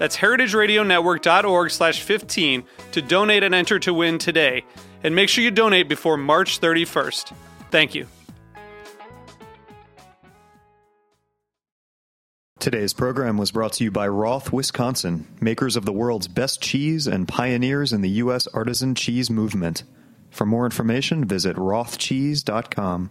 That's heritageradionetwork.org slash 15 to donate and enter to win today. And make sure you donate before March 31st. Thank you. Today's program was brought to you by Roth, Wisconsin, makers of the world's best cheese and pioneers in the U.S. artisan cheese movement. For more information, visit rothcheese.com.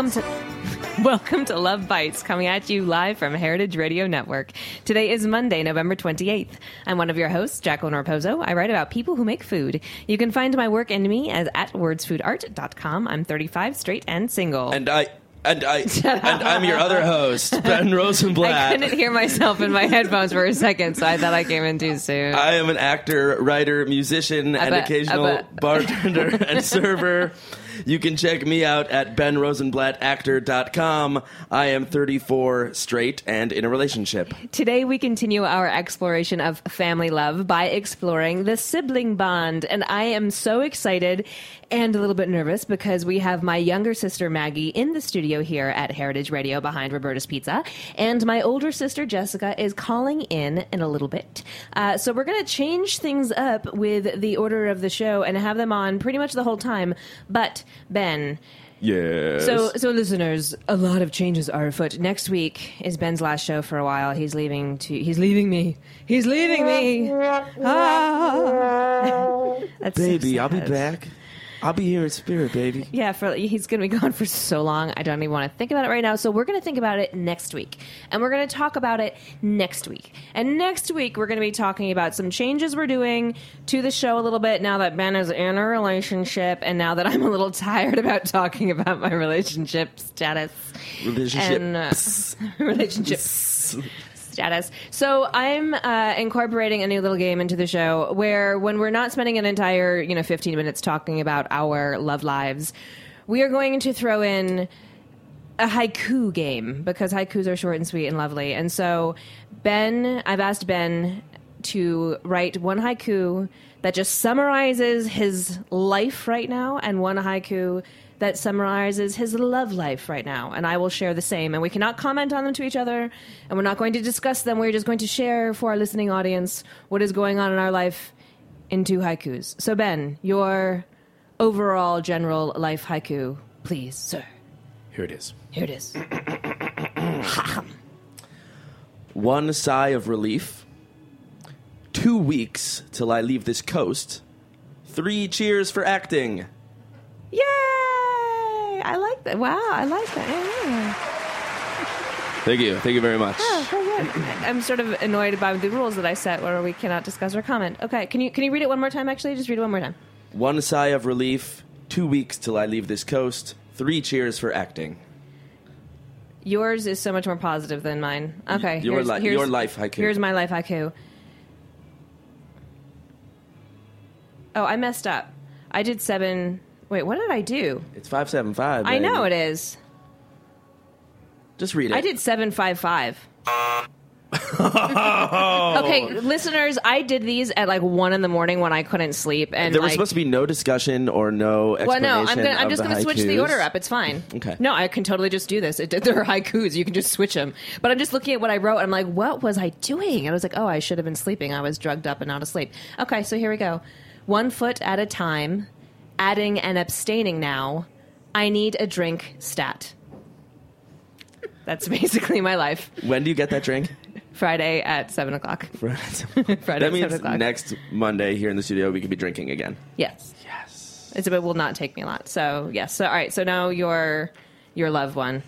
Welcome to Welcome to Love Bites, coming at you live from Heritage Radio Network. Today is Monday, November 28th. I'm one of your hosts, Jacqueline Raposo. I write about people who make food. You can find my work and me as at wordsfoodart.com. I'm 35, straight, and single. And I and I and I'm your other host, Ben Rosenblatt. I couldn't hear myself in my headphones for a second, so I thought I came in too soon. I am an actor, writer, musician, and occasional bartender and server. You can check me out at benrosenblattactor.com. I am 34, straight, and in a relationship. Today, we continue our exploration of family love by exploring the sibling bond. And I am so excited and a little bit nervous because we have my younger sister Maggie in the studio here at Heritage Radio behind Roberta's Pizza. And my older sister Jessica is calling in in a little bit. Uh, so we're going to change things up with the order of the show and have them on pretty much the whole time. But, Ben. Yes. So, so listeners, a lot of changes are afoot. Next week is Ben's last show for a while. He's leaving to. He's leaving me. He's leaving me. Ah. That's so baby, I'll be back. I'll be here in spirit, baby. Yeah, for he's going to be gone for so long. I don't even want to think about it right now. So we're going to think about it next week, and we're going to talk about it next week. And next week we're going to be talking about some changes we're doing to the show a little bit now that Ben is in a relationship, and now that I'm a little tired about talking about my relationship status Relationship. and uh, relationship status. So I'm uh, incorporating a new little game into the show where when we're not spending an entire, you know, 15 minutes talking about our love lives, we are going to throw in a haiku game because haikus are short and sweet and lovely. And so Ben, I've asked Ben to write one haiku that just summarizes his life right now and one haiku that summarizes his love life right now. And I will share the same. And we cannot comment on them to each other, and we're not going to discuss them. We're just going to share for our listening audience what is going on in our life in two haikus. So, Ben, your overall general life haiku, please, sir. Here it is. Here it is. One sigh of relief. Two weeks till I leave this coast. Three cheers for acting. Yay! I like that. Wow, I like that. Yeah. Thank you. Thank you very much. Oh, very good. I'm sort of annoyed by the rules that I set where we cannot discuss or comment. Okay, can you can you read it one more time? Actually, just read it one more time. One sigh of relief. Two weeks till I leave this coast. Three cheers for acting. Yours is so much more positive than mine. Okay, Your here's, li- here's- your life haiku. Here's my life haiku. Oh, I messed up. I did seven. Wait, what did I do? It's five seven five. I know it is. Just read it. I did seven five five. Okay, listeners, I did these at like one in the morning when I couldn't sleep, and There was like, supposed to be no discussion or no explanation. Well, no, I'm gonna. I'm just gonna switch the order up. It's fine. Okay. No, I can totally just do this. It, there are haikus. You can just switch them. But I'm just looking at what I wrote. I'm like, what was I doing? I was like, oh, I should have been sleeping. I was drugged up and not asleep. Okay, so here we go. One foot at a time. Adding and abstaining now. I need a drink. Stat. That's basically my life. When do you get that drink? Friday at seven o'clock. Friday that at means seven o'clock. next Monday here in the studio we could be drinking again. Yes. Yes. It's, it will not take me a lot. So yes. So all right. So now your your loved one.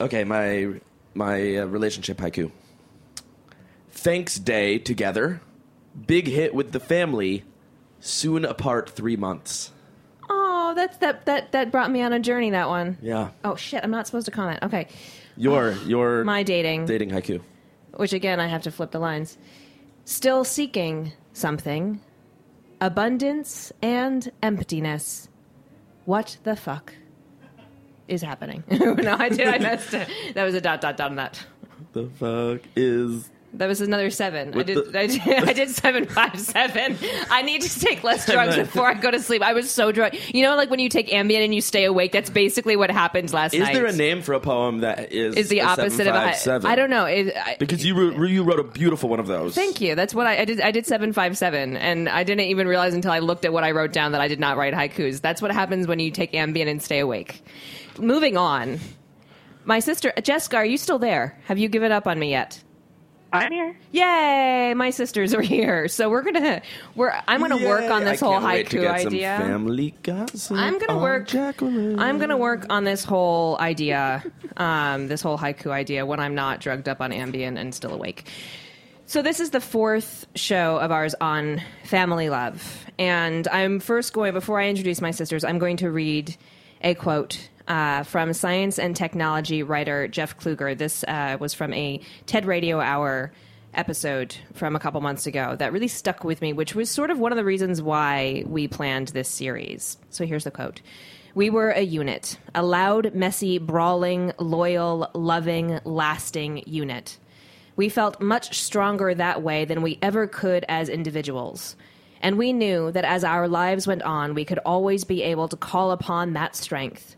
Okay, my my uh, relationship haiku. Thanks day together. Big hit with the family. Soon apart 3 months. Oh, that's that that that brought me on a journey. That one. Yeah. Oh shit! I'm not supposed to comment. Okay, Your uh, your my dating, dating haiku. which again I have to flip the lines. Still seeking something, abundance and emptiness. What the fuck is happening? no, I did. I messed it. That was a dot dot dot that. The fuck is That was another seven. I did, the- I did. I did seven five seven. I need to take less drugs before I go to sleep. I was so drunk. You know, like when you take Ambien and you stay awake. That's basically what happened last Is night. Is there a name for a poem that is Is the opposite of a. 757? I don't know. It, I, Because you wrote, you wrote a beautiful one of those. Thank you. That's what I, I did. I did seven five seven, and I didn't even realize until I looked at what I wrote down that I did not write haikus. That's what happens when you take Ambien and stay awake. Moving on. My sister Jessica, are you still there? Have you given up on me yet? I'm here. Yay! My sisters are here, so we're gonna we're I'm gonna work on this I whole can't to haiku get some idea. family gossip I'm gonna on work. Jacqueline. I'm gonna work on this whole idea, um, this whole haiku idea when I'm not drugged up on Ambien and still awake. So this is the fourth show of ours on family love, and I'm first going before I introduce my sisters. I'm going to read a quote. Uh, from science and technology writer Jeff Kluger. This uh, was from a TED Radio Hour episode from a couple months ago that really stuck with me, which was sort of one of the reasons why we planned this series. So here's the quote We were a unit, a loud, messy, brawling, loyal, loving, lasting unit. We felt much stronger that way than we ever could as individuals. And we knew that as our lives went on, we could always be able to call upon that strength.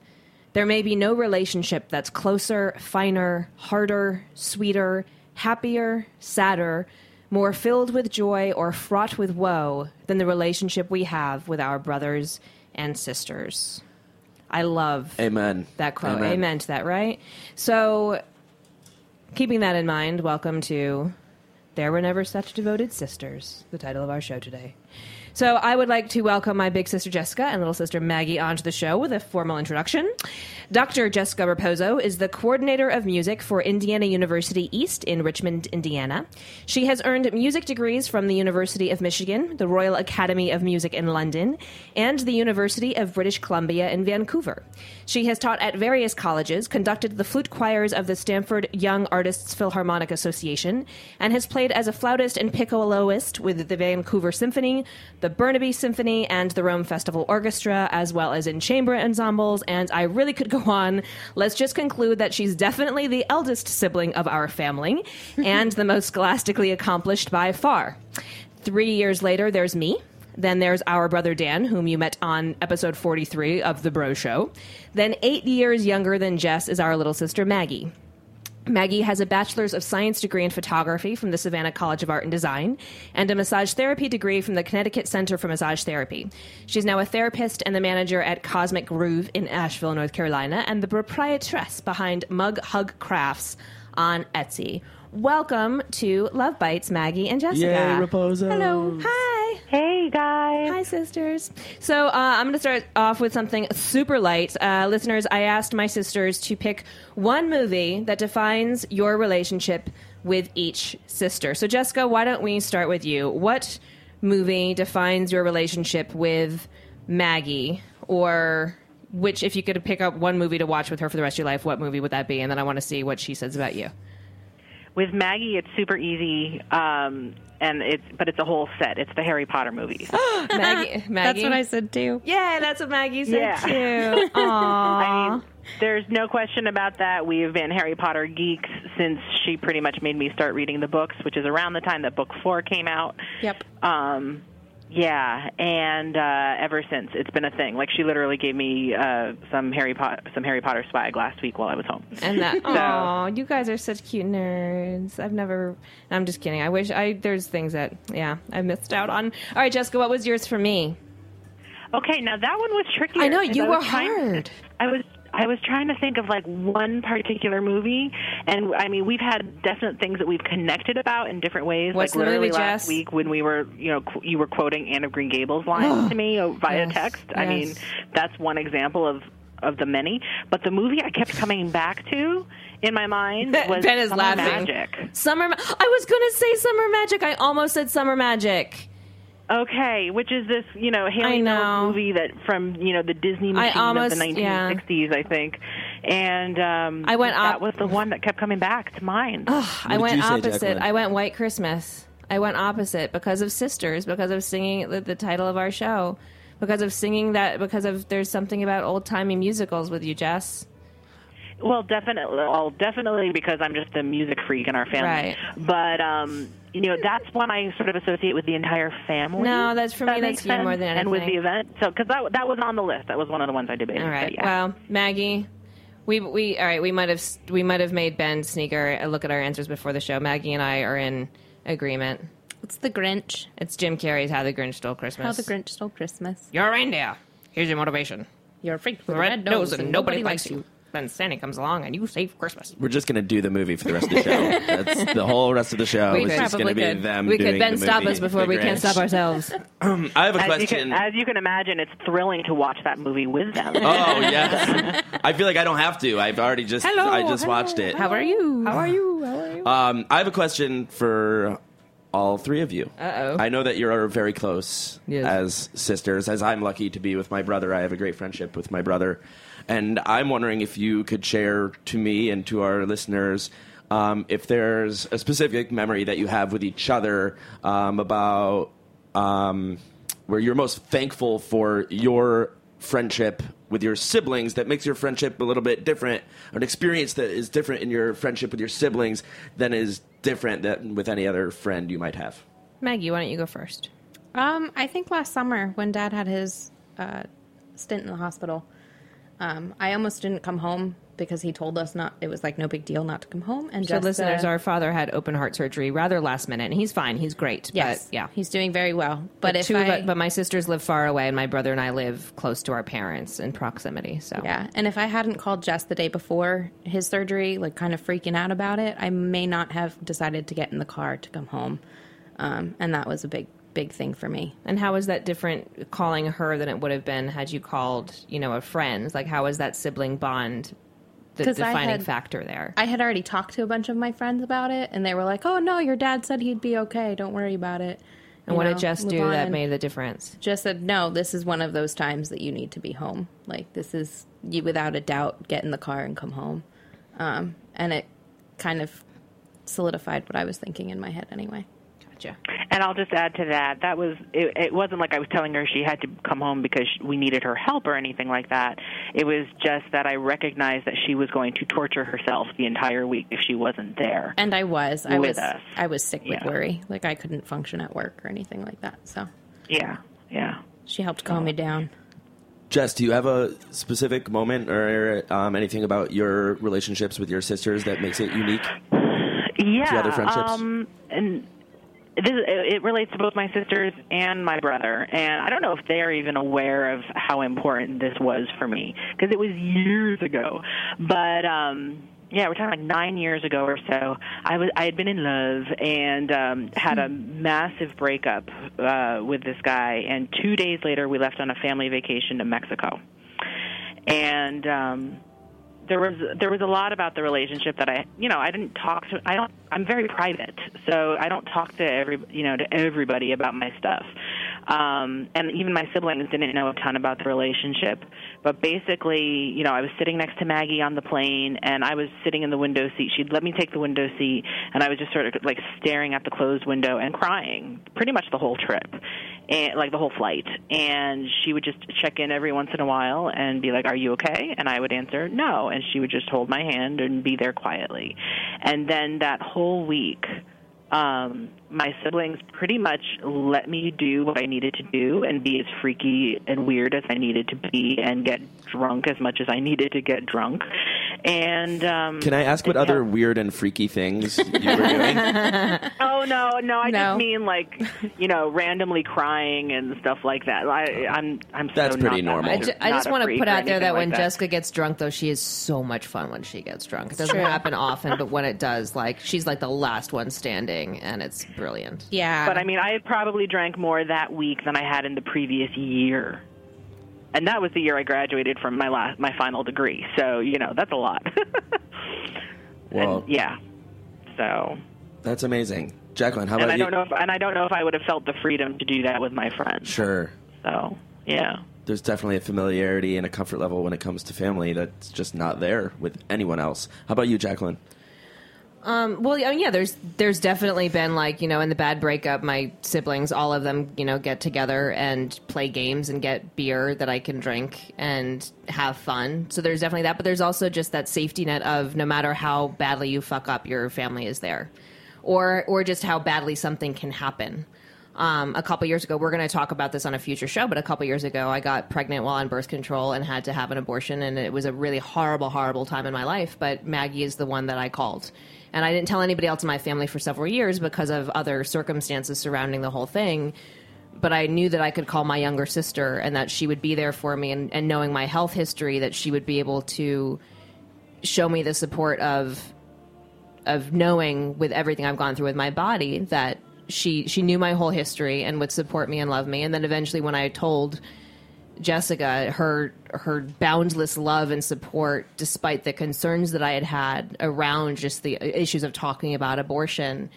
There may be no relationship that's closer, finer, harder, sweeter, happier, sadder, more filled with joy, or fraught with woe than the relationship we have with our brothers and sisters. I love Amen. that quote. Amen. Amen. to that, right? So, keeping that in mind, welcome to There Were Never Such Devoted Sisters, the title of our show today. So, I would like to welcome my big sister Jessica and little sister Maggie onto the show with a formal introduction. Dr. Jessica Raposo is the coordinator of music for Indiana University East in Richmond, Indiana. She has earned music degrees from the University of Michigan, the Royal Academy of Music in London, and the University of British Columbia in Vancouver. She has taught at various colleges, conducted the flute choirs of the Stanford Young Artists Philharmonic Association, and has played as a flautist and piccoloist with the Vancouver Symphony, the Burnaby Symphony, and the Rome Festival Orchestra, as well as in chamber ensembles. And I really could go on. Let's just conclude that she's definitely the eldest sibling of our family and the most scholastically accomplished by far. Three years later, there's me. Then there's our brother Dan, whom you met on episode 43 of The Bro Show. Then, eight years younger than Jess, is our little sister Maggie. Maggie has a Bachelor's of Science degree in photography from the Savannah College of Art and Design and a massage therapy degree from the Connecticut Center for Massage Therapy. She's now a therapist and the manager at Cosmic Groove in Asheville, North Carolina, and the proprietress behind Mug Hug Crafts on Etsy. Welcome to Love Bites, Maggie and Jessica. Yay, Raposos. Hello. Hi. Hey guys. Hi, sisters. So uh, I'm going to start off with something super light. Uh, listeners, I asked my sisters to pick one movie that defines your relationship with each sister. So, Jessica, why don't we start with you? What movie defines your relationship with Maggie? Or which, if you could pick up one movie to watch with her for the rest of your life, what movie would that be? And then I want to see what she says about you. With Maggie, it's super easy, um, and it's but it's a whole set. It's the Harry Potter movies. Maggie, Maggie. That's what I said too. Yeah, that's what Maggie said Yeah. too. Aww. I mean, there's no question about that. We have been Harry Potter geeks since she pretty much made me start reading the books, which is around the time that book four came out. Yep. Um, yeah, and uh, ever since it's been a thing. Like she literally gave me uh, some Harry Potter some Harry Potter swag last week while I was home. And that, oh, you guys are such cute nerds. I've never. I'm just kidding. I wish I. There's things that, yeah, I missed out on. All right, Jessica, what was yours for me? Okay, now that one was tricky. I know, you were hard. I was I was trying to think of like one particular movie, and I mean we've had definite things that we've connected about in different ways. What's like literally movie, last Jess? week when we were, you know, qu- you were quoting Anne of Green Gables lines to me uh, via Yes, text. I mean, that's one example of of the many. But the movie I kept coming back to in my mind was Ben is Summer laughing. Magic. Summer. Ma- I was going to say Summer Magic. I almost said Summer Magic. Okay, which is this, you know, I Hayley know. Mills movie that from, you know, the Disney machine almost- of the yeah. 1960s, I think. And um I went that op- was the one that kept coming back to mind. I went you say, opposite. I went White Christmas. I went opposite because of Sisters, because of singing the, the title of our show, because of singing that, because of there's something about old timey musicals with you, Jess. Well, definitely, well, definitely because I'm just a music freak in our family. Right. But um, you know, that's one I sort of associate with the entire family. No, that's- for That me, makes that's you more sense. than And with the event, so because that that was on the list, that was one of the ones I debated. All right. But yeah. Well, Maggie, we we all right. We might have we might have made Ben sneaker a look at our answers before the show. Maggie and I are in agreement. It's the Grinch. It's Jim Carrey's "How the Grinch Stole Christmas." How the Grinch stole Christmas. You're a reindeer. Here's your motivation. You're a freak with The a red nose and nobody likes you. Then Santa comes along and you save Christmas. We're just going to do the movie for the rest of the show. That's the whole rest of the show. We is could. just going to Probably be them. We doing could Ben the stop movie, us before we can't stop ourselves. I have a as you, question. can, as you can imagine, it's thrilling to watch that movie with them. Oh yes, I feel like I don't have to. I've already just Hello, I just hello. watched it. How are you? How are you? How are you? Um, I have a question for all three of you. Uh-oh. I know that you're very close Yes. as sisters. As I'm lucky to be with my brother, I have a great friendship with my brother, and I'm wondering if you could share to me and to our listeners. Um, if there's a specific memory that you have with each other um, about um, where you're most thankful for your friendship with your siblings that makes your friendship a little bit different, an experience that is different in your friendship with your siblings than is different than with any other friend you might have. Maggie, why don't you go first? Um, I think last summer when Dad had his uh, stint in the hospital, um, I almost didn't come home because he told us not. It was like no big deal not to come home. And So, just listeners, uh, our father had open heart surgery rather last minute, and he's fine. He's great. yes, But, yeah. he's doing very well. But, if two I, but my sisters live far away, and my brother and I live close to our parents in proximity. So Yeah, and if I hadn't called Jess the day before his surgery, like kind of freaking out about it, I may not have decided to get in the car to come home, um, and that was a big, big thing for me. And how is that different calling her than it would have been had you called, you know, a friend? Like, how is that sibling bond the defining had- factor there? I had already talked to a bunch of my friends about it, and they were like, "Oh no, your dad said he'd be okay. Don't worry about it." and You what know, did Jess do that made the difference? Jess said, "No, this is one of those times that you need to be home. Like this is you without a doubt get in the car and come home." Um, and it kind of solidified what I was thinking in my head anyway. Gotcha. And I'll just add to that. That was it, it wasn't like I was telling her she had to come home because we needed her help or anything like that. It was just that I recognized that she was going to torture herself the entire week if she wasn't there. And I was, I With was, us. I was sick with Yeah. worry. Like I couldn't function at work or anything like that. So Yeah, yeah. she helped calm me down. Jess, do you have a specific moment or um, anything about your relationships with your sisters that makes it unique? Yeah. other friendships? Um, and this, it relates to both my sisters and my brother. And I don't know if they're even aware of how important this was for me because it was years ago. But um, yeah, we're talking like nine years ago or so. I was I had been in love and um, had a massive breakup uh, with this guy. And two days later, we left on a family vacation to Mexico. And um, there was there was a lot about the relationship that I you know I didn't talk to I don't I'm very private so I don't talk to every you know to everybody about my stuff Um, and even my siblings didn't know a ton about the relationship. But basically, you know, I was sitting next to Maggie on the plane, and I was sitting in the window seat. She'd let me take the window seat, and I was just sort of like staring at the closed window and crying pretty much the whole trip, and like the whole flight. And she would just check in every once in a while and be like, "Are you okay?" And I would answer, "No," and she would just hold my hand and be there quietly. And then that whole week um, my siblings pretty much let me do what I needed to do and be as freaky and weird as I needed to be and get drunk as much as I needed to get drunk. And um, Can I ask what other weird and freaky things you were doing? oh no, no, I No. just mean like you know randomly crying and stuff like that. I, I'm I'm so That's pretty not that normal. I ju- I just want to put out there anything that when like Jessica gets drunk, though, she is so much fun when she gets drunk. It doesn't happen often, but when it does, like she's like the last one standing, and it's brilliant. Yeah. But I mean, I had probably drank more that week than I had in the previous year. And that was the year I graduated from my last my final degree. So, you know, that's a lot. Well, and, yeah. So, that's amazing. Jacqueline, how about and I you? don't know if and I don't know if I would have felt the freedom to do that with my friends. Sure. So, yeah. There's definitely a familiarity and a comfort level when it comes to family that's just not there with anyone else. How about you, Jacqueline? Um, well, I mean, yeah, there's there's definitely been like you know in the bad breakup, my siblings, all of them, you know, get together and play games and get beer that I can drink and have fun. So there's definitely that, but there's also just that safety net of no matter how badly you fuck up, your family is there, or or just how badly something can happen. Um, a couple years ago, we're going to talk about this on a future show, but a couple years ago, I got pregnant while on birth control and had to have an abortion, and it was a really horrible, horrible time in my life. But Maggie is the one that I called. And I didn't tell anybody else in my family for several years because of other circumstances surrounding the whole thing. But I knew that I could call my younger sister and that she would be there for me, and, and knowing my health history, that she would be able to show me the support of of knowing with everything I've gone through with my body that she she knew my whole history and would support me and love me. And then eventually, when I told Jessica her her boundless love and support, despite the concerns that I had had around just the issues of talking about abortion,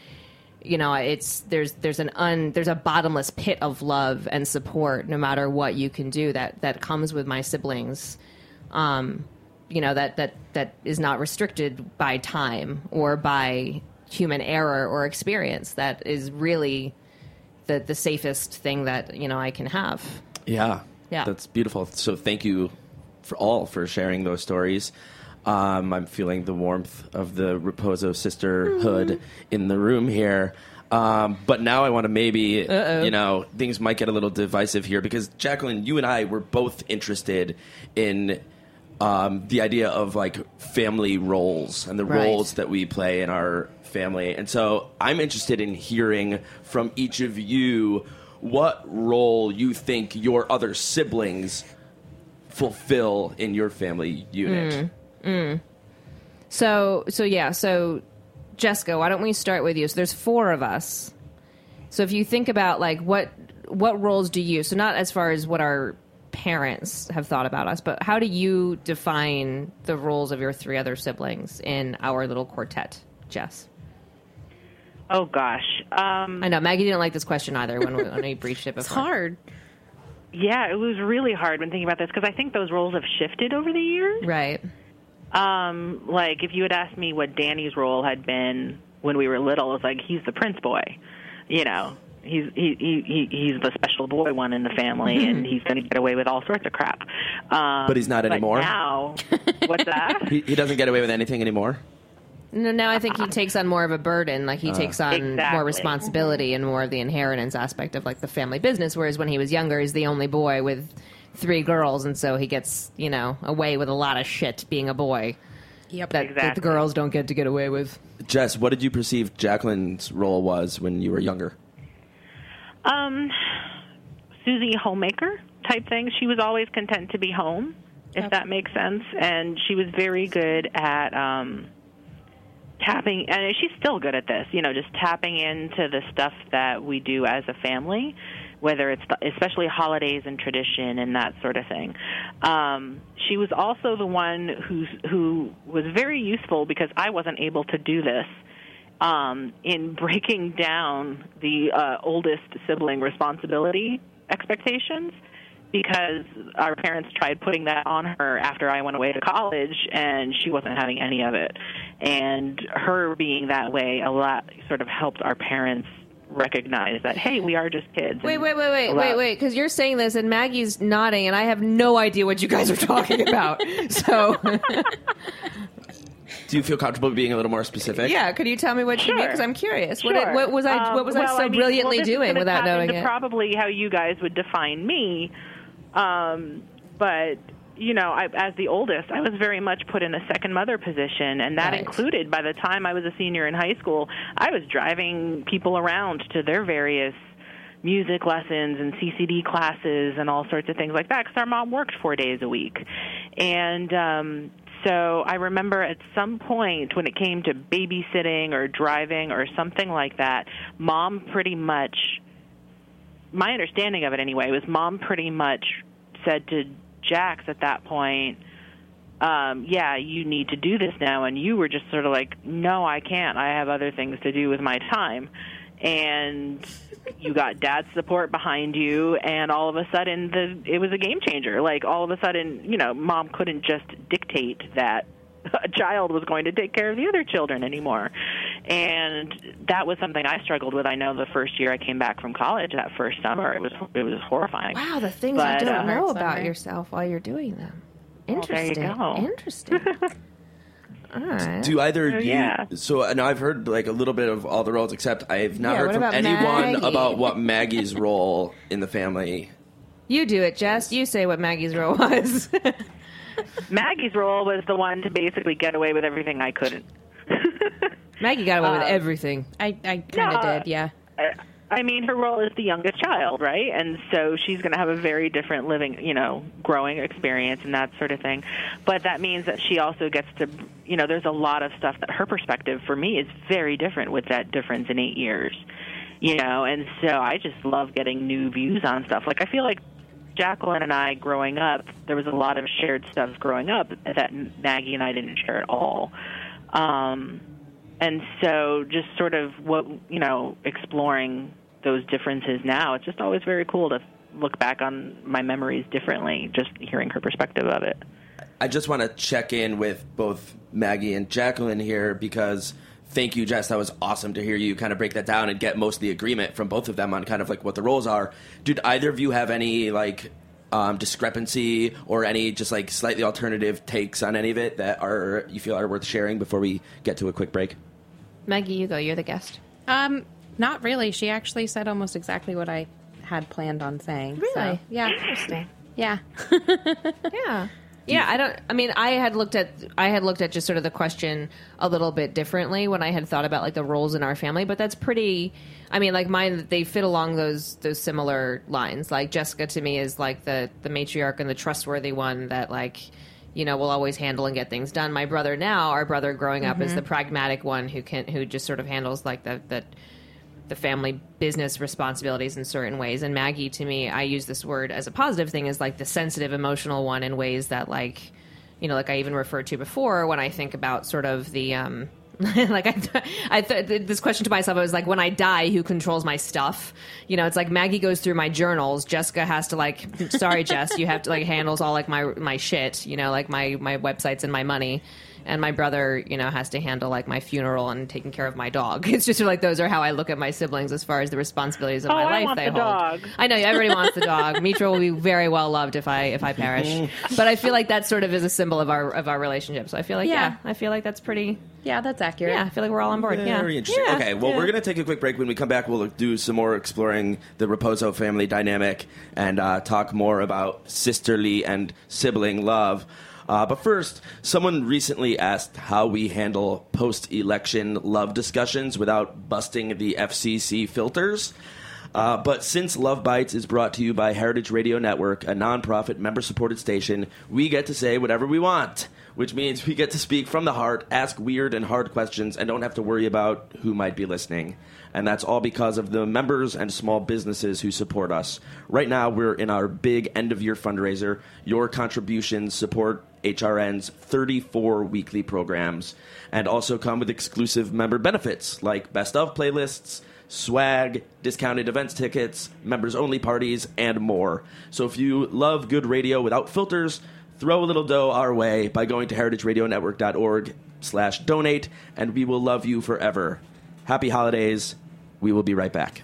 you know, it's there's there's an un there's a bottomless pit of love and support, no matter what you can do. That that comes with my siblings. Um, you know that that that is not restricted by time or by human error or experience. That is really the the safest thing that you know I can have. Yeah. Yeah. That's beautiful. So thank you for all for sharing those stories. Um, I'm feeling the warmth of the Raposo sisterhood Mm-hmm. in the room here. Um, but now I want to maybe, you know, things might get a little divisive here because Jacqueline, you and I were both interested in um, the idea of like family roles and the Right. roles that we play in our family. And so I'm interested in hearing from each of you what role you think your other siblings fulfill in your family unit. Mm, mm. So so yeah, so Jessica, why don't we start with you? So there's four of us. So if you think about like what what roles do you so not as far as what our parents have thought about us, but how do you define the roles of your three other siblings in our little quartet, Jess? Oh gosh. Um I know Maggie didn't like this question either when we, when we breached it before. it's hard. yeah, it was really hard when thinking about this because I think those roles have shifted over the years. right? Um, like if you had asked me what Danny's role had been when we were little, it's like he's the prince boy. You know, he's he, he, he he's the special boy one in the family, and he's going to get away with all sorts of crap. Um, But he's not anymore? Now, what's that? He, he doesn't get away with anything anymore. No, now I think he takes on more of a burden. Like he takes on Exactly. more responsibility and more of the inheritance aspect of like the family business. Whereas when he was younger, he's the only boy with three girls, and so he gets you know away with a lot of shit being a boy Yep. that, that the girls don't get to get away with. Jess, what did you perceive Jacqueline's role was when you were younger? Um, Susie homemaker type thing. She was always content to be home, if that makes sense, and she was very good at um tapping and she's still good at this, you know, just tapping into the stuff that we do as a family, whether it's the, especially holidays and tradition and that sort of thing. Um she was also the one who's who was very useful because I wasn't able to do this um, in breaking down the uh, oldest sibling responsibility expectations because our parents tried putting that on her after I went away to college and she wasn't having any of it. And her being that way a lot sort of helped our parents recognize that hey, we are just kids. Wait, wait, wait, wait, wait, wait, because you're saying this and Maggie's nodding, and I have no idea what you guys are talking about. So, Do you feel comfortable being a little more specific? yeah, could you tell me what you mean? Because I'm curious. What, Sure. what was I? Um, What was well, I so mean, brilliantly well, doing without knowing it? Probably how you guys would define me. Um, but you know, I, as the oldest, I was very much put in a second mother position, and that Right. included by the time I was a senior in high school, I was driving people around to their various music lessons and CCD classes and all sorts of things like that because our mom worked four days a week. And um, so I remember at some point when it came to babysitting or driving or something like that, mom pretty much, my understanding of it anyway, was mom pretty much said to Jax at that point, um, yeah, you need to do this now. And you were just sort of like, no, I can't. I have other things to do with my time. And you got dad's support behind you, and all of a sudden, the it was a game changer. Like all of a sudden, you know, mom couldn't just dictate that a child was going to take care of the other children anymore. And that was something I struggled with. I know the first year I came back from college, that first summer, it was it was horrifying. Wow, the things But, you don't uh, know about summer. yourself while you're doing them. Well, there you Interesting. go. Interesting. All right. Do either Oh, you? yeah. So, and I've heard like a little bit of all the roles, except I've not Yeah, heard from about anyone Maggie? about what Maggie's role in the family. You do it, Jess. You say what Maggie's role was. Maggie's role was the one to basically get away with everything I couldn't. Maggie got away with Uh, everything. I, I kind of Yeah. did, yeah. I mean, her role is the youngest child, right? And so she's going to have a very different living, you know, growing experience and that sort of thing. But that means that she also gets to, you know, there's a lot of stuff that her perspective for me is very different with that difference in eight years, you know. And so I just love getting new views on stuff. Like I feel like Jacqueline and I growing up, there was a lot of shared stuff growing up that Maggie and I didn't share at all. Um, and so just sort of what you know exploring those differences now it's just always very cool to look back on my memories differently just hearing her perspective of it I just want to check in with both Maggie and Jacqueline here because thank you, Jess. That was awesome to hear you kind of break that down and get most of the agreement from both of them on kind of like what the roles are. Did either of you have any like um, discrepancy or any just like slightly alternative takes on any of it that are you feel are worth sharing before we get to a quick break? Maggie, you go. You're the guest. Um, not really. She actually said almost exactly what I had planned on saying. Really? So, yeah. Interesting. Yeah. Yeah. Yeah, I don't. I mean, I had looked at I had looked at just sort of the question a little bit differently when I had thought about like the roles in our family. But that's pretty. I mean, like mine, they fit along those those similar lines. Like Jessica to me is like the the matriarch and the trustworthy one that like you know will always handle and get things done. My brother now, our brother growing up, is the pragmatic one who can who just sort of handles like the the the family business responsibilities in certain ways. And Maggie, to me, I use this word as a positive thing, is like the sensitive, emotional one in ways that, like, you know, like I even referred to before when I think about sort of the. Um, like I, th- I th- this question to myself, I was like, when I die, who controls my stuff? You know, it's like Maggie goes through my journals. Jessica has to like, sorry, Jess, you have to like handles all like my my shit. You know, like my my websites and my money and my brother, you know, has to handle like my funeral and taking care of my dog. It's just like those are how I look at my siblings as far as the responsibilities of Oh, my I life want they the hold. dog. I know everybody wants the dog. Mitra will be very well loved if I if I perish. But I feel like that sort of is a symbol of our of our relationship. So I feel like yeah, Yeah. I feel like that's pretty. Yeah, that's accurate. Yeah, I feel like we're all on board. yeah, Very interesting. Yeah. Okay, well, Yeah. we're going to take a quick break. When we come back, we'll do some more exploring the Raposo family dynamic and uh, talk more about sisterly and sibling love. Uh, but first, someone recently asked how we handle post election love discussions without busting the FCC filters. Uh, but since Love Bites is brought to you by Heritage Radio Network, a nonprofit member supported station, we get to say whatever we want, which means we get to speak from the heart, ask weird and hard questions, and don't have to worry about who might be listening. And that's all because of the members and small businesses who support us. Right now, we're in our big end of year fundraiser. Your contributions support HRN's 34 weekly programs and also come with exclusive member benefits like best of playlists swag, discounted events tickets, members only parties, and more. So if you love good radio without filters, throw a little dough our way by going to heritageradionetwork.org slash donate, and we will love you forever. Happy holidays. We will be right back.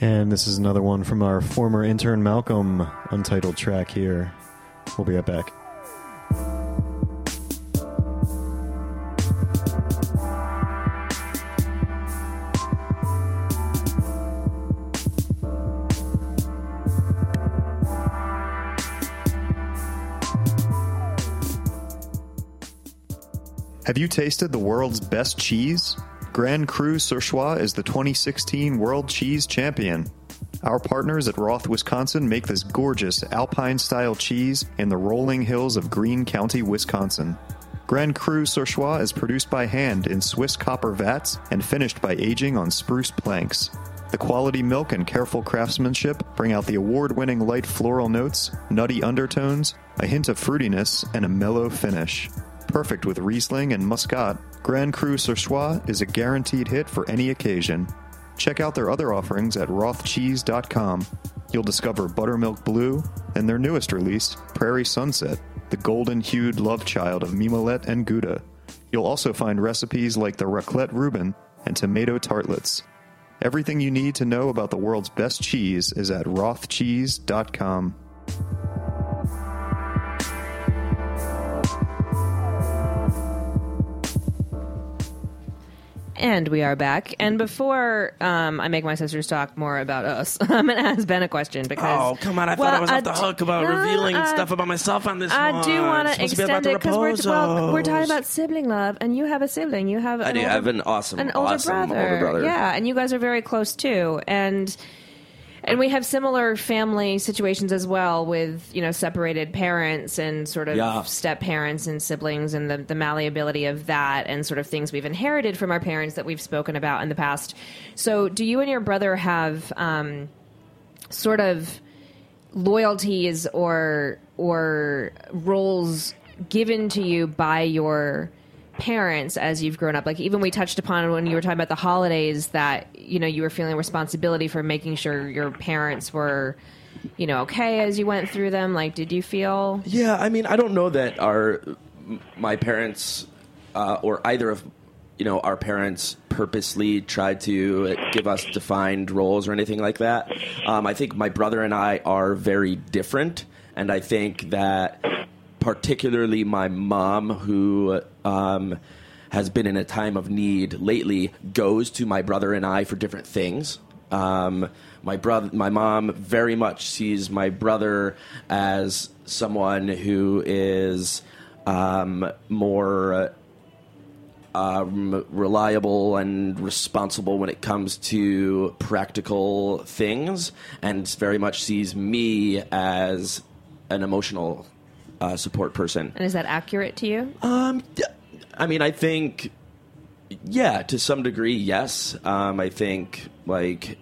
And this is another one from our former intern Malcolm, untitled track here. We'll be right back. Have you tasted the world's best cheese? Grand Cru Surchoix is the 2016 World Cheese Champion. Our partners at Roth, Wisconsin make this gorgeous alpine style cheese in the rolling hills of Greene County, Wisconsin. Grand Cru Surchoix is produced by hand in Swiss copper vats and finished by aging on spruce planks. The quality milk and careful craftsmanship bring out the award winning light floral notes, nutty undertones, a hint of fruitiness, and a mellow finish. Perfect with Riesling and Muscat, Grand Cru Surchoix is a guaranteed hit for any occasion. Check out their other offerings at rothcheese.com. You'll discover Buttermilk Blue and their newest release, Prairie Sunset, the golden hued love child of Mimolette and Gouda. You'll also find recipes like the raclette Reuben and tomato tartlets. Everything you need to know about the world's best cheese is at rothcheese.com. And we are back. And before um, I make my sisters talk more about us, I'm going to ask Ben a question because. Oh, come on. I Well, thought I was off the d- hook about no, revealing uh, stuff about myself on this I one. do want to supposed about extend the it because we're, well, we're talking about sibling love, and you have a sibling. You have I an do. I have an awesome, an older awesome brother. older brother. Yeah, and you guys are very close too, and and we have similar family situations as well with you know separated parents and sort of Yeah. step parents and siblings and the, the malleability of that and sort of things we've inherited from our parents that we've spoken about in the past. So, do you and your brother have um, sort of loyalties or or roles given to you by your parents as you've grown up. Like even we touched upon when you were talking about the holidays that you know you were feeling responsibility for making sure your parents were you know okay as you went through them. Like did you feel? Yeah, I mean, I don't know that our my parents uh, or either of you know our parents purposely tried to give us defined roles or anything like that. Um, I think my brother and I are very different, and I think that particularly my mom, who um, has been in a time of need lately, goes to my brother and I for different things. Um, my brother, my mom, very much sees my brother as someone who is um, more um, reliable and responsible when it comes to practical things, and very much sees me as an emotional uh, support person. and is that accurate to you Um, I mean, I think, yeah, to some degree, yes. Um, I think like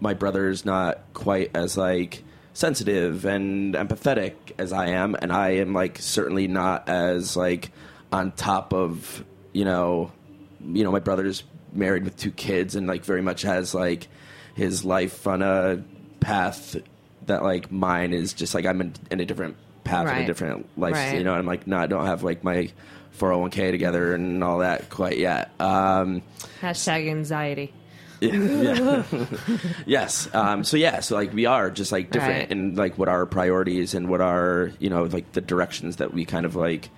my brother's not quite as like sensitive and empathetic as I am, and I am like certainly not as like on top of you know, you know, my brother's married with two kids and like very much has like his life on a path that like mine is just like I'm in, in a different path and Right. a different life, Right. you know. I'm like, no, I don't have like my 401k together and all that quite yet. Um, hashtag anxiety yeah. yes. Um, so yeah. So like we are just like different Right. in like what our priorities and what our you know like the directions that we kind of like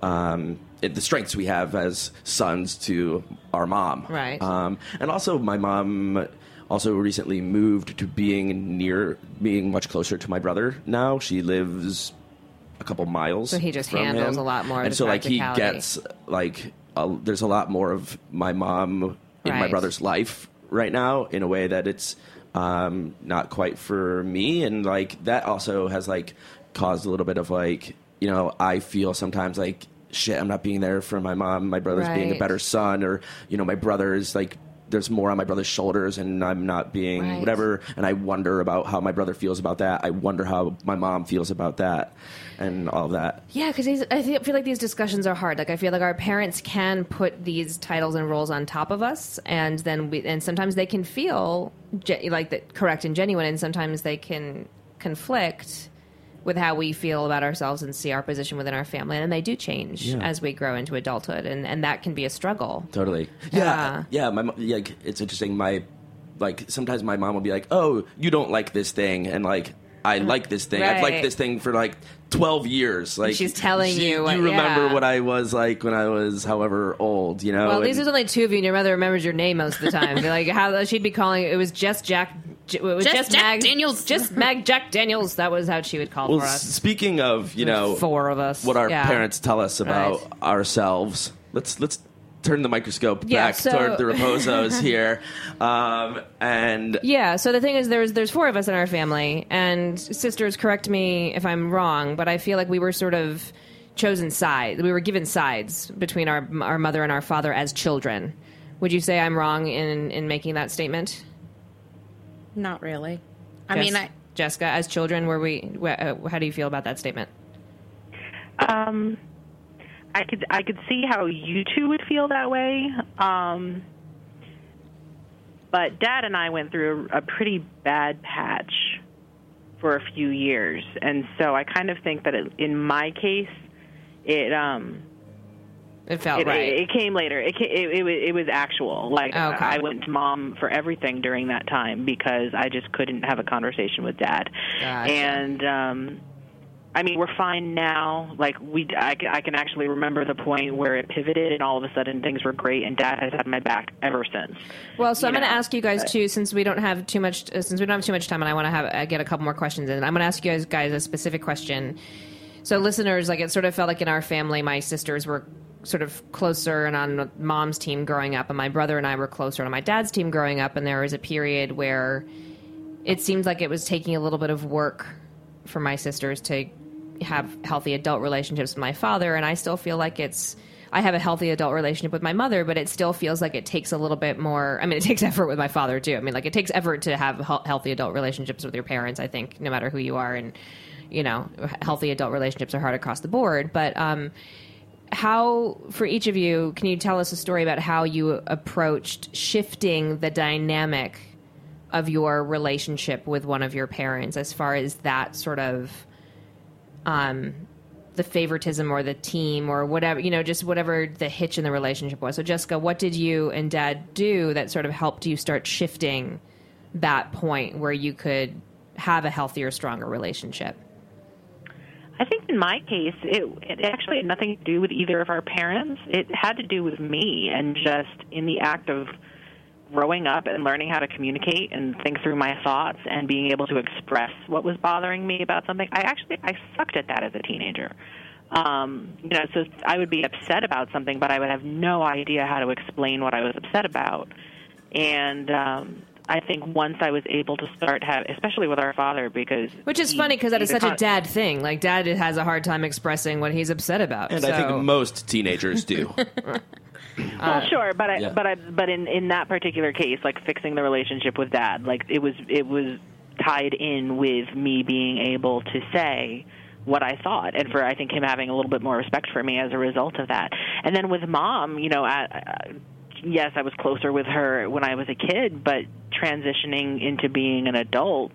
um, it- the strengths we have as sons to our mom. Right. Um, and also my mom also recently moved to being near being much closer to my brother now. She lives a couple miles. So he just handles him. a lot more and so like he gets like a, there's a lot more of my mom in my brother's life right now in a way that it's um, not quite for me, and like that also has like caused a little bit of like you know I feel sometimes like shit I'm not being there for my mom, my brother's being a better son, or you know my brother is like there's more on my brother's shoulders, and I'm not being Right. whatever. And I wonder about how my brother feels about that. I wonder how my mom feels about that, and all of that. Yeah, because I feel feel like these discussions are hard. Like I feel like our parents can put these titles and roles on top of us, and then we and sometimes they can feel ge- like that correct and genuine, and sometimes they can conflict with how we feel about ourselves and see our position within our family, and they do change Yeah. as we grow into adulthood, and and that can be a struggle. Totally. Yeah. Yeah. Yeah. My yeah, like, it's interesting. My like sometimes my mom will be like, "Oh, you don't like this thing," and like. I like this thing. I've liked this thing for like twelve years. Like She's telling she- you what- you remember yeah. what I was like when I was however old. You know. Well, at and- least there's only two of you, and your mother remembers your name most of the time. like how she'd be calling it was just Jack. It was Just just, Jack Mag, Daniels. Just Mag Jack Daniels. That was how she would call well, for us. speaking of you know four of us. what our Yeah. parents tell us about Right. ourselves. Let's let's turn the microscope Yeah, back so- toward the Raposos here, um, and Yeah. So the thing is, there's there's four of us in our family, and sisters. Correct me if I'm wrong, but I feel like we were sort of chosen sides. We were given sides between our our mother and our father as children. Would you say I'm wrong in in making that statement? Not really. I Jess- mean, I, Jessica, as children, were we? wh- uh, How do you feel about that statement? Um, I could I could see how you two would feel that way. Um, but Dad and I went through a, a pretty bad patch for a few years, and so I kind of think that it, in my case, it um It felt it, right. it, it came later. It, ca- it it was it was actual. Like Okay. I went to mom for everything during that time because I just couldn't have a conversation with dad. Gotcha. And um I mean, we're fine now. Like we, I, can- I can actually remember the point where it pivoted, and all of a sudden things were great, and Dad has had my back ever since. Well, so I'm going to ask you guys too, since we don't have too much, uh, since we don't have too much time, and I want to have uh, get a couple more questions in. I'm going to ask you guys, guys a specific question. So, listeners, like it sort of felt like in our family, my sisters were sort of closer and on mom's team growing up, and my brother and I were closer on my dad's team growing up. And there was a period where it seemed like it was taking a little bit of work for my sisters to have healthy adult relationships with my father, and I still feel like it's. I have a healthy adult relationship with my mother, but it still feels like it takes a little bit more. I mean, it takes effort with my father too. I mean, like it takes effort to have healthy adult relationships with your parents. I think no matter who you are, and you know, healthy adult relationships are hard across the board. But um, how, for each of you, can you tell us a story about how you approached shifting the dynamic of your relationship with one of your parents, as far as that sort of um, the favoritism or the team or whatever, you know, just whatever the hitch in the relationship was. So, Jessica, what did you and dad do that sort of helped you start shifting that point where you could have a healthier, stronger relationship? I think in my case, it, it actually had nothing to do with either of our parents. It had to do with me and just in the act of growing up and learning how to communicate and think through my thoughts and being able to express what was bothering me about something. I actually I sucked at that as a teenager. Um, you know, so I would be upset about something, but I would have no idea how to explain what I was upset about. And um, I think once I was able to start have, especially with our father, because Which is he- funny because that is such a con- dad thing. Like, dad has a hard time expressing what he's upset about. and I think most teenagers do. Well, sure, but I, yeah. but I, but in in that particular case, like fixing the relationship with dad, like it was it was tied in with me being able to say what I thought, and for I think him having a little bit more respect for me as a result of that. And then with mom, you know, I, I, yes, I was closer with her when I was a kid, but transitioning into being an adult.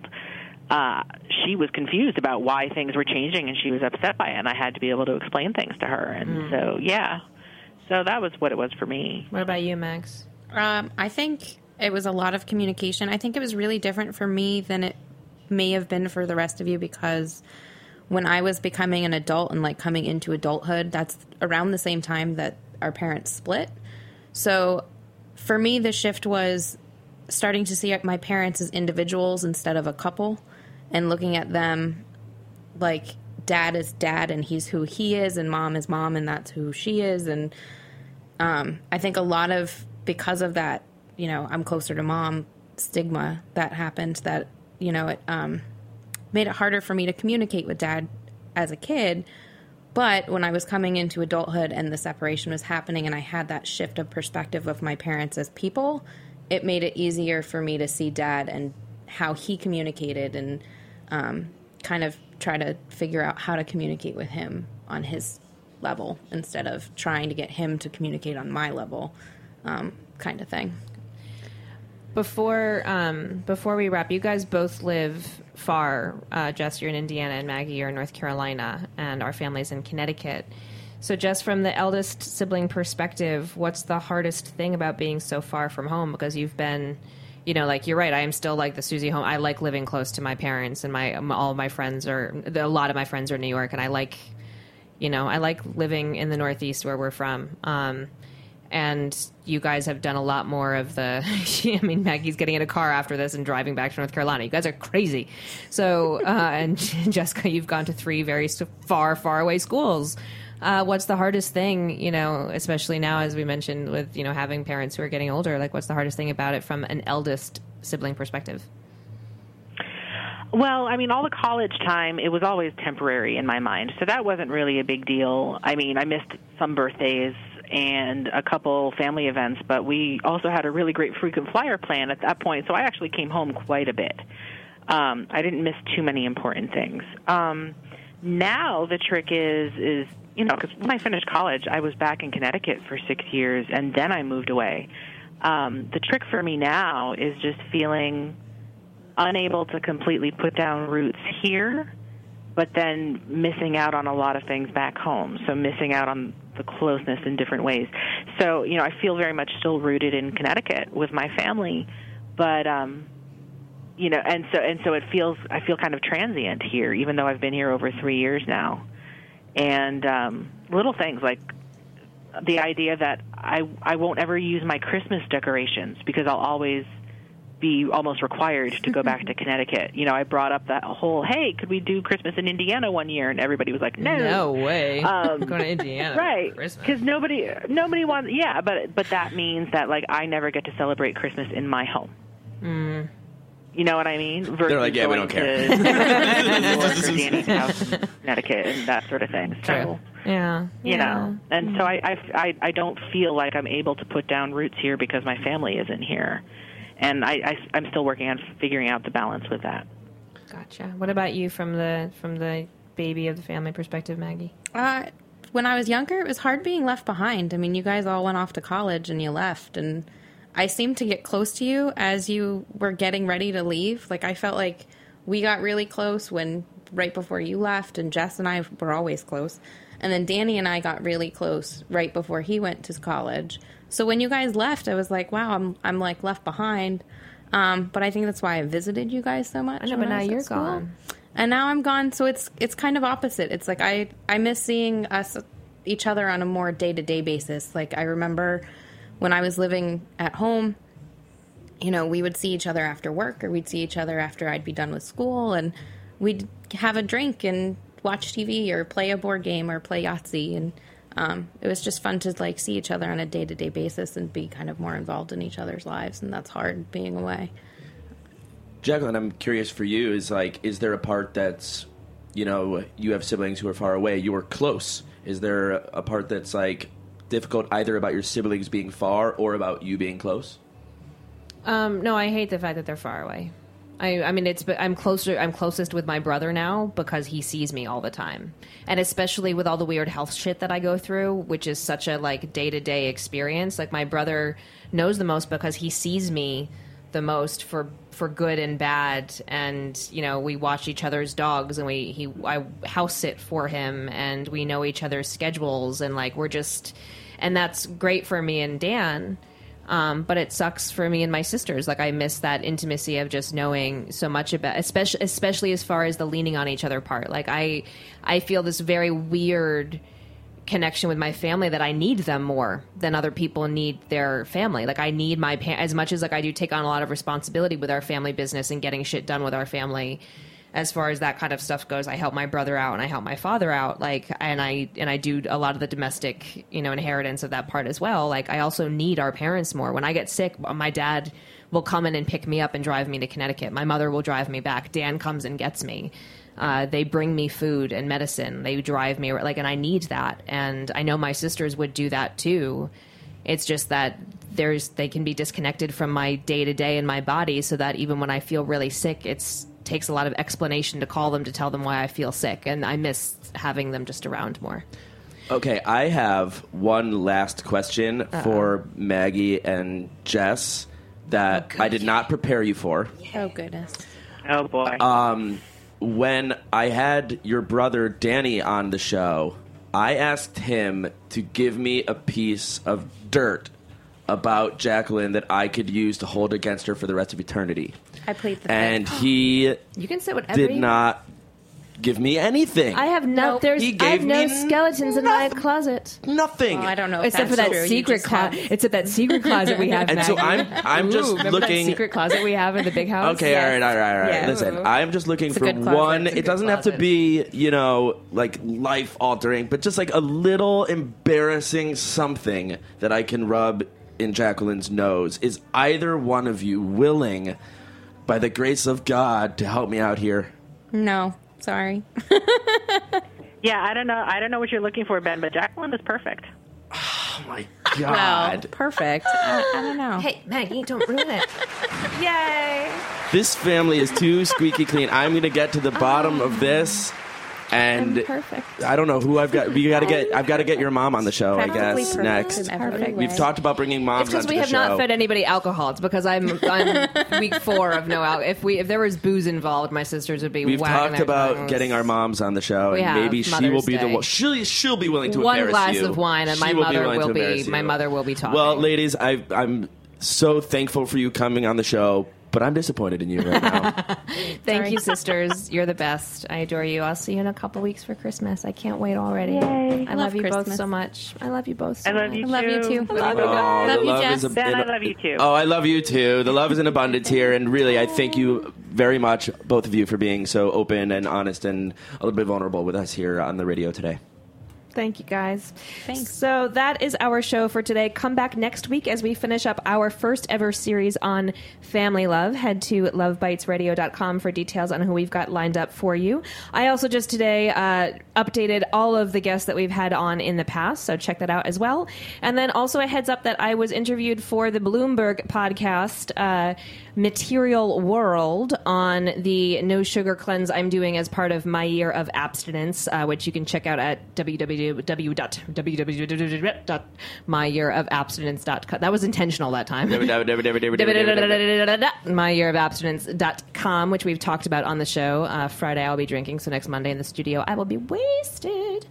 Uh, she was confused about why things were changing, and she was upset by it. And I had to be able to explain things to her. And so, yeah, so that was what it was for me. What about you, Max? Um, I think it was a lot of communication. I think it was really different for me than it may have been for the rest of you because when I was becoming an adult and like coming into adulthood, that's around the same time that our parents split. So for me, the shift was starting to see my parents as individuals instead of a couple and looking at them like dad is dad and he's who he is and mom is mom and that's who she is and um, I think a lot of because of that, you know, I'm closer to mom stigma that happened that, you know, it um, made it harder for me to communicate with dad as a kid. But when I was coming into adulthood and the separation was happening and I had that shift of perspective of my parents as people, it made it easier for me to see dad and how he communicated and um, kind of try to figure out how to communicate with him on his level instead of trying to get him to communicate on my level, um, kind of thing. Before um, before we wrap, you guys both live far. Uh, Jess, you're in Indiana, and Maggie, you're in North Carolina, and our family's in Connecticut. So, just from the eldest sibling perspective, what's the hardest thing about being so far from home? Because you've been, you know, like you're right. I am still like the Susie home. I like living close to my parents, and my all my friends are a lot of my friends are in New York, and I like, you know, I like living in the Northeast where we're from. Um, and you guys have done a lot more of the. I mean, Maggie's getting in a car after this and driving back to North Carolina. You guys are crazy. So, uh, and Jessica, you've gone to three very far, far away schools. Uh, what's the hardest thing, you know, especially now, as we mentioned, with, you know, having parents who are getting older? Like, what's the hardest thing about it from an eldest sibling perspective? Well, I mean, all the college time, it was always temporary in my mind. So that wasn't really a big deal. I mean, I missed some birthdays and a couple family events, but we also had a really great frequent flyer plan at that point. So I actually came home quite a bit. Um, I didn't miss too many important things. Um, now the trick is is you know because when I finished college, I was back in Connecticut for six years, and then I moved away. Um, the trick for me now is just feeling unable to completely put down roots here, but then missing out on a lot of things back home. So missing out on the closeness in different ways. So you know, I feel very much still rooted in Connecticut with my family, but um, you know, and so and so it feels I feel kind of transient here, even though I've been here over three years now. And um, little things like the idea that I I won't ever use my Christmas decorations because I'll always be almost required to go back to Connecticut. You know, I brought up that whole, hey, could we do Christmas in Indiana one year? And everybody was like, no, no way, um, going to Indiana, right? Because nobody, nobody wants. Yeah, but but that means that like I never get to celebrate Christmas in my home. Mm. You know what I mean? Versus They're like, yeah, we don't care. Danny's house in Connecticut and that sort of thing. So, yeah, you yeah. know, and so I, I, I, I don't feel like I'm able to put down roots here because my family isn't here, and I, I, I'm still working on figuring out the balance with that. Gotcha. What about you from the from the baby of the family perspective, Maggie? Uh, when I was younger, it was hard being left behind. I mean, you guys all went off to college and you left, and I seemed to get close to you as you were getting ready to leave. Like I felt like we got really close when right before you left, and Jess and I were always close. And then Danny and I got really close right before he went to college. So when you guys left, I was like, wow, I'm I'm like left behind. Um, but I think that's why I visited you guys so much. I know, but now you're gone, and now I'm gone. So it's it's kind of opposite. It's like I I miss seeing us each other on a more day to day basis. Like I remember when I was living at home, you know, we would see each other after work or we'd see each other after I'd be done with school and we'd have a drink and watch TV or play a board game or play Yahtzee. And um, it was just fun to like see each other on a day to day basis and be kind of more involved in each other's lives. And that's hard being away. Jacqueline, I'm curious for you is like, is there a part that's, you know, you have siblings who are far away, you are close. Is there a part that's like, difficult either about your siblings being far or about you being close? Um, no, I hate the fact that they're far away. I, I mean, it's I'm closer. I'm closest with my brother now because he sees me all the time, and especially with all the weird health shit that I go through, which is such a like day to day experience. Like my brother knows the most because he sees me the most for for good and bad, and you know we watch each other's dogs, and we he I house sit for him, and we know each other's schedules, and like we're just, and that's great for me and Dan um, but it sucks for me and my sisters. Like I miss that intimacy of just knowing so much about, especially especially as far as the leaning on each other part. Like I, I feel this very weird connection with my family that I need them more than other people need their family. Like I need my pa- as much as like I do take on a lot of responsibility with our family business and getting shit done with our family as far as that kind of stuff goes. I help my brother out and I help my father out. Like, and I and I do a lot of the domestic, you know, inheritance of that part as well. Like, I also need our parents more. When I get sick, my dad will come in and pick me up and drive me to Connecticut. My mother will drive me back. Dan comes and gets me. Uh, they bring me food and medicine. They drive me like, and I need that. And I know my sisters would do that too It's just that there's they can be disconnected from my day to day and my body, so that even when I feel really sick, it's takes a lot of explanation to call them to tell them why I feel sick, and I miss having them just around more. Okay, I have one last question for Maggie and Jess that oh, I did not prepare you for. Oh goodness. Oh boy. Um, when I had your brother Danny on the show, I asked him to give me a piece of dirt about Jacqueline that I could use to hold against her for the rest of eternity. I played the And he You can say whatever. did you- not give me anything. I have no. Nope. There's. He I gave have no me skeletons in my closet. Nothing. Oh, I don't know. If Except for that true. You secret just closet. have- It's at that secret closet we have. And so Maggie. I'm I'm just Ooh, remember looking that secret closet we have in the big house. Okay, all right, all right, all right. Yeah. Listen, I'm just looking It's a for good closet. one. It's a It good doesn't have to closet. be, you know, like life altering, but just like a little embarrassing something that I can rub in Jacqueline's nose. Is either one of you willing, by the grace of God, to help me out here? No, sorry. yeah, I don't know. I don't know what you're looking for, Ben, but Jacqueline is perfect. Oh my Well, God. perfect. I, I don't know. Hey, Maggie, don't ruin it. Yay! This family is too squeaky clean. I'm going to get to the bottom of this. And I'm perfect. I don't know who I've got. We got to get. I've got to get your mom on the show. I guess perfect next. in every Perfect. way. We've talked about bringing moms It's because onto we the have show. not fed anybody alcohol. It's because I'm I'm week four of no alcohol. If we if there was booze involved, my sisters would be. We've whacking talked their about tongues. getting our moms on the show, We and have, maybe she Mother's will be the Day. one. She'll she'll be willing to one embarrass glass you. of wine, and She my will be mother willing will be embarrass my mother will be talking. Well, ladies, I, I'm so thankful for you coming on the show, but I'm disappointed in you right now. Thank Sorry. you, sisters. You're the best. I adore you. I'll see you in a couple weeks for Christmas. I can't wait already. Yay. I Love love you both Christmas. so much. I love you both. So I love much. you I love you too. too. Love you Oh, guys. Love you, Jess. is a, Ben, in I a- love you too. Oh, I love you too. The love is in abundance here, and really, I thank you very much, both of you, for being so open and honest and a little bit vulnerable with us here on the radio today. Thank you, guys. Thanks. So that is our show for today. Come back next week as we finish up our first ever series on family love. Head to lovebitesradio.com for details on who we've got lined up for you. I also just today uh, updated all of the guests that we've had on in the past, so check that out as well. And then also a heads up that I was interviewed for the Bloomberg podcast. Uh, Material World on the no sugar cleanse I'm doing as part of my year of abstinence, uh, which you can check out at www.myyearofabstinence.com. That was intentional that time. myyearofabstinence.com, which we've talked about on the show. Uh, Friday I'll be drinking, so next Monday in the studio I will be wasted.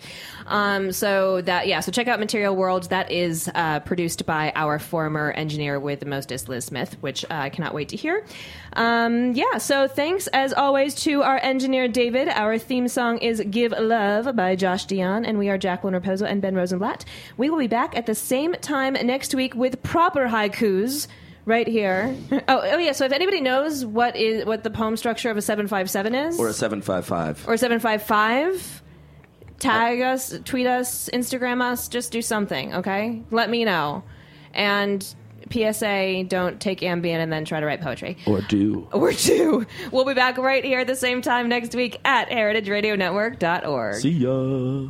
Um, so that yeah, so check out Material World. That is uh, produced by our former engineer with the mostest, Liz Smith, which uh, I cannot wait to hear. Um, yeah, so thanks as always to our engineer David. Our theme song is "Give Love" by Josh Dion, and we are Jacqueline Raposo and Ben Rosenblatt. We will be back at the same time next week with proper haikus right here. Oh, oh yeah. So if anybody knows what is what the poem structure of a seven five seven is, Or a 755. or seven five five, tag us, tweet us, Instagram us, just do something. Okay, let me know. And PSA: Don't take Ambien and then try to write poetry. Or do. Or two. We'll be back right here at the same time next week at heritageradionetwork.org. See ya.